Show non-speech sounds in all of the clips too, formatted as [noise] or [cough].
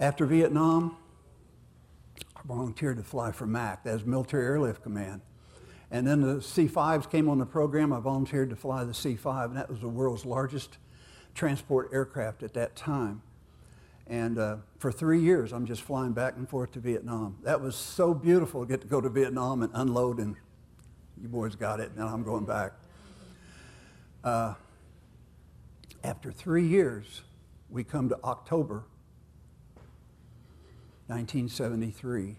After Vietnam, I volunteered to fly for MAC, that is Military Airlift Command. And then the C-5s came on the program. I volunteered to fly the C-5, and that was the world's largest transport aircraft at that time. And uh, for three years, I'm just flying back and forth to Vietnam. That was so beautiful to get to go to Vietnam and unload, and you boys got it. And I'm going back. Uh, after three years, we come to October 1973,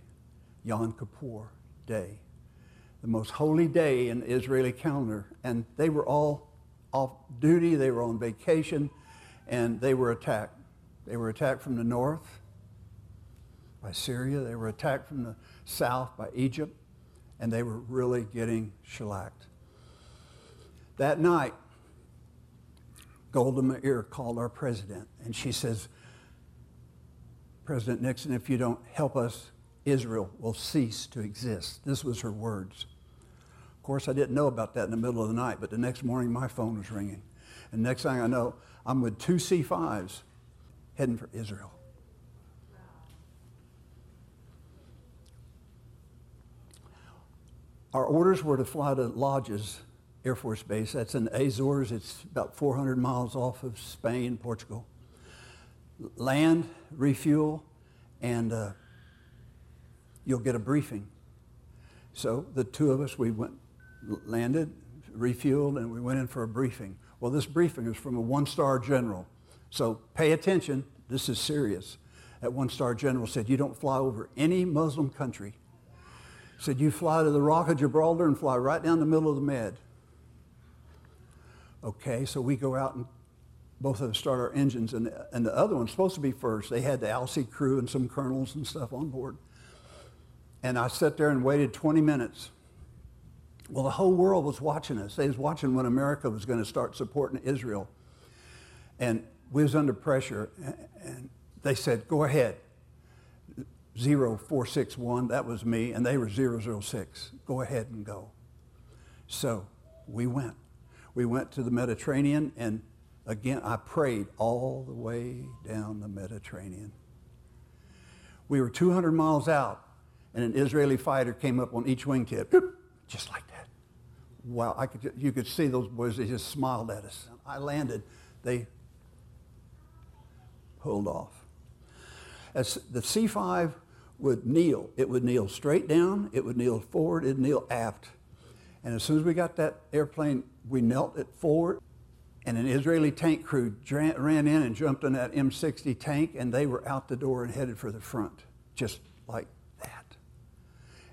Yom Kippur Day, the most holy day in the Israeli calendar. And they were all off duty, they were on vacation, and they were attacked. They were attacked from the north by Syria. They were attacked from the south by Egypt. And they were really getting shellacked. That night, Golda Meir called our president, and she says, President Nixon, if you don't help us, Israel will cease to exist. This was her words. Of course, I didn't know about that in the middle of the night, but the next morning my phone was ringing. And next thing I know, I'm with two C5s heading for Israel. Our orders were to fly to Lajes Air Force Base. That's in Azores. It's about 400 miles off of Spain, Portugal. Land, refuel, and uh, you'll get a briefing. So the two of us, we went, landed, refueled, and we went in for a briefing. Well, this briefing is from a one-star general so pay attention. This is serious. That one star general said, You don't fly over any Muslim country. Said, You fly to the Rock of Gibraltar and fly right down the middle of the Med. Okay, so we go out and both of us start our engines, and, and the other one's supposed to be first. They had the ALCE crew and some colonels and stuff on board. And I sat there and waited 20 minutes. Well, the whole world was watching us. They was watching when America was going to start supporting Israel. And we was under pressure, and they said, go ahead. 0461, that was me, and they were 006. Go ahead and go. So we went. We went to the Mediterranean, and again, I prayed all the way down the Mediterranean. We were 200 miles out, and an Israeli fighter came up on each wingtip, just like that. Wow, I could, you could see those boys, they just smiled at us. I landed. They pulled off. As the C5 would kneel, it would kneel straight down, it would kneel forward, it would kneel aft. And as soon as we got that airplane, we knelt it forward, and an Israeli tank crew ran in and jumped in that M60 tank, and they were out the door and headed for the front, just like that.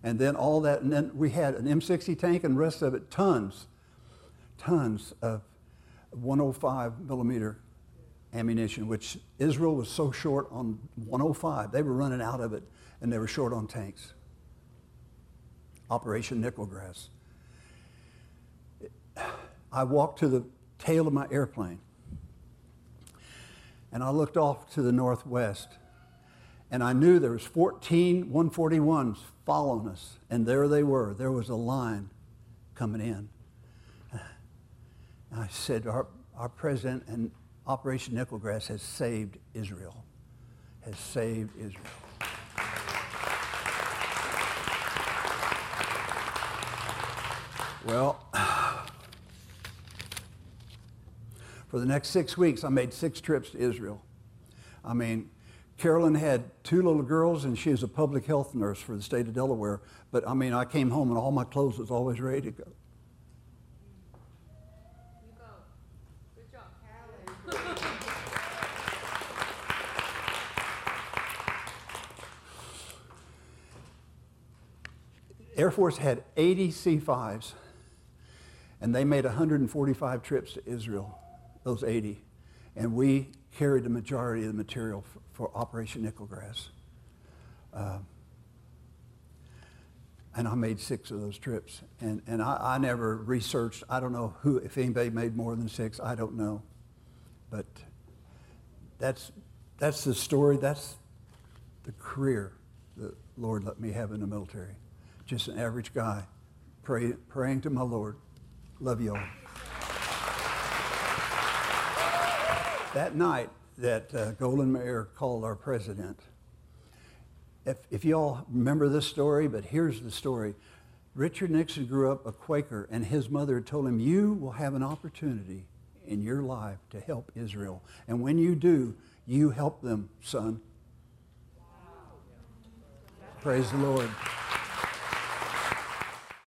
And then all that, and then we had an M60 tank and the rest of it, tons, tons of 105 millimeter ammunition, which Israel was so short on 105. They were running out of it, and they were short on tanks. Operation Nickel Grass. I walked to the tail of my airplane, and I looked off to the northwest, and I knew there was 14 141s following us, and there they were. There was a line coming in. [sighs] I said, our, our president and Operation Nickel Grass has saved Israel. Has saved Israel. Well, for the next six weeks, I made six trips to Israel. I mean, Carolyn had two little girls, and she was a public health nurse for the state of Delaware. But I mean, I came home and all my clothes was always ready to go. [laughs] Air Force had 80 C-5s, and they made 145 trips to Israel, those 80. And we carried the majority of the material for, for Operation Nickel Grass. Uh, and I made six of those trips. And, and I, I never researched, I don't know who, if anybody made more than six, I don't know. But that's, that's the story, that's the career the Lord let me have in the military just an average guy, pray, praying to my Lord. Love you all. That night that uh, Golda Meir called our president, if, if you all remember this story, but here's the story. Richard Nixon grew up a Quaker, and his mother told him, You will have an opportunity in your life to help Israel. And when you do, you help them, son. Praise the Lord.